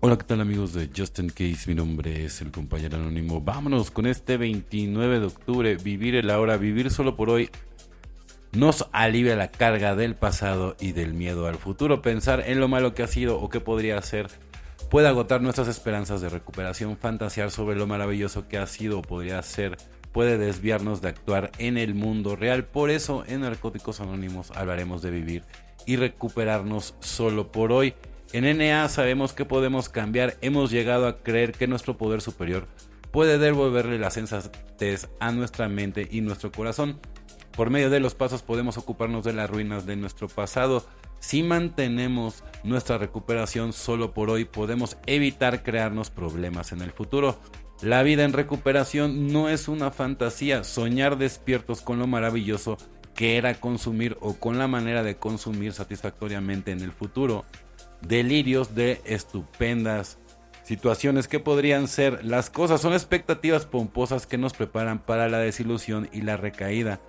Hola, ¿qué tal amigos de Justin Case? Mi nombre es el compañero anónimo. Vámonos con este 29 de octubre, vivir el ahora, vivir solo por hoy. Nos alivia la carga del pasado y del miedo al futuro. Pensar en lo malo que ha sido o que podría ser puede agotar nuestras esperanzas de recuperación. Fantasear sobre lo maravilloso que ha sido o podría ser puede desviarnos de actuar en el mundo real. Por eso en Narcóticos Anónimos hablaremos de vivir y recuperarnos solo por hoy. En NA sabemos que podemos cambiar, hemos llegado a creer que nuestro poder superior puede devolverle la sensatez a nuestra mente y nuestro corazón. Por medio de los pasos podemos ocuparnos de las ruinas de nuestro pasado. Si mantenemos nuestra recuperación solo por hoy, podemos evitar crearnos problemas en el futuro. La vida en recuperación no es una fantasía, soñar despiertos con lo maravilloso que era consumir o con la manera de consumir satisfactoriamente en el futuro delirios de estupendas situaciones que podrían ser las cosas. Son expectativas pomposas que nos preparan para la desilusión y la recaída.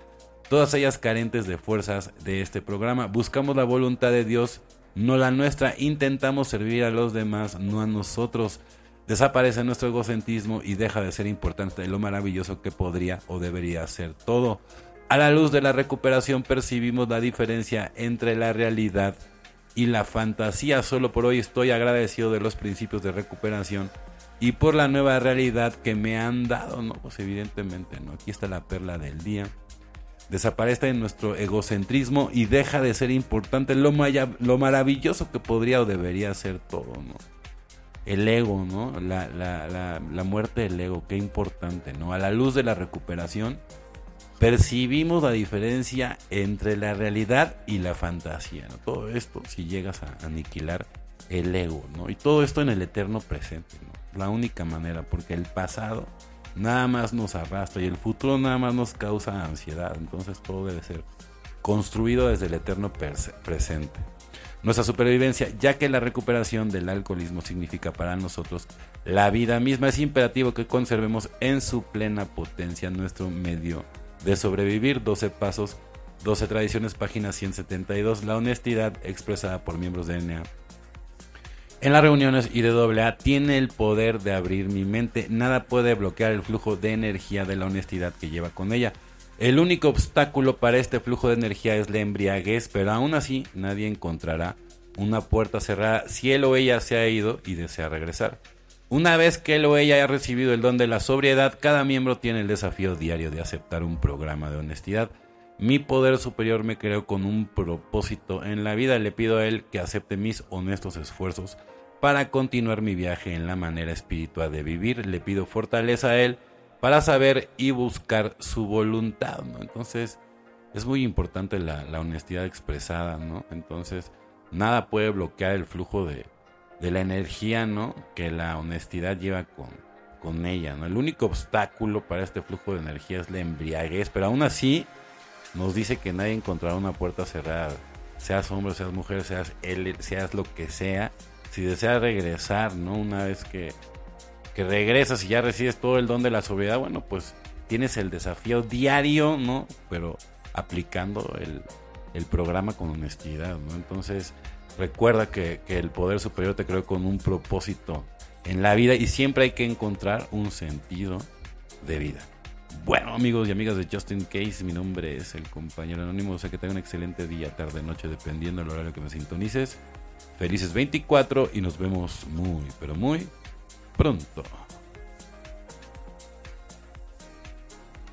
Todas ellas carentes de fuerzas de este programa. Buscamos la voluntad de Dios, no la nuestra. Intentamos servir a los demás, no a nosotros. Desaparece nuestro egocentrismo y deja de ser importante lo maravilloso que podría o debería ser todo. A la luz de la recuperación percibimos la diferencia entre la realidad y la fantasía. Solo por hoy estoy agradecido de los principios de recuperación y por la nueva realidad que me han dado, ¿no? Pues evidentemente, ¿no? Aquí está la perla del día. Desaparece nuestro egocentrismo y deja de ser importante lo, lo maravilloso que podría o debería ser todo, ¿no? El ego, ¿no? La, la, la, la muerte del ego, qué importante, ¿no? A la luz de la recuperación, percibimos la diferencia entre la realidad y la fantasía. Todo esto, si llegas a aniquilar el ego, ¿no? Y todo esto en el eterno presente, ¿no? La única manera, porque el pasado nada más nos arrastra y el futuro nada más nos causa ansiedad. Entonces todo debe ser construido desde el eterno presente. Nuestra supervivencia, ya que la recuperación del alcoholismo significa para nosotros la vida misma, es imperativo que conservemos en su plena potencia nuestro medio de sobrevivir, 12 pasos, 12 tradiciones, página 172, la honestidad expresada por miembros de NA. En las reuniones y de AA tiene el poder de abrir mi mente, nada puede bloquear el flujo de energía de la honestidad que lleva con ella. El único obstáculo para este flujo de energía es la embriaguez, pero aún así nadie encontrará una puerta cerrada si él o ella se ha ido y desea regresar. Una vez que él o ella haya recibido el don de la sobriedad, cada miembro tiene el desafío diario de aceptar un programa de honestidad. Mi poder superior me creó con un propósito en la vida. Le pido a él que acepte mis honestos esfuerzos para continuar mi viaje en la manera espiritual de vivir. Le pido fortaleza a él para saber y buscar su voluntad. Entonces, es muy importante la, la honestidad expresada, ¿no? Entonces, nada puede bloquear el flujo de, de la energía, ¿no? Que la honestidad lleva con, con ella, ¿no? El único obstáculo para este flujo de energía es la embriaguez, pero aún así nos dice que nadie encontrará una puerta cerrada. Seas hombre, seas mujer, seas él, seas lo que sea. Si deseas regresar, ¿no? Una vez que, que regresas y ya recibes todo el don de la sobriedad, bueno, pues tienes el desafío diario, ¿no? Pero aplicando el, el programa con honestidad, ¿no? Entonces, Recuerda que, el poder superior te creó con un propósito en la vida y siempre hay que encontrar un sentido de vida. Bueno, amigos y amigas de Justin Case, mi nombre es el compañero anónimo. O sea que tengan un excelente día, tarde, noche, dependiendo del horario que me sintonices. Felices 24 y nos vemos muy, pero muy pronto.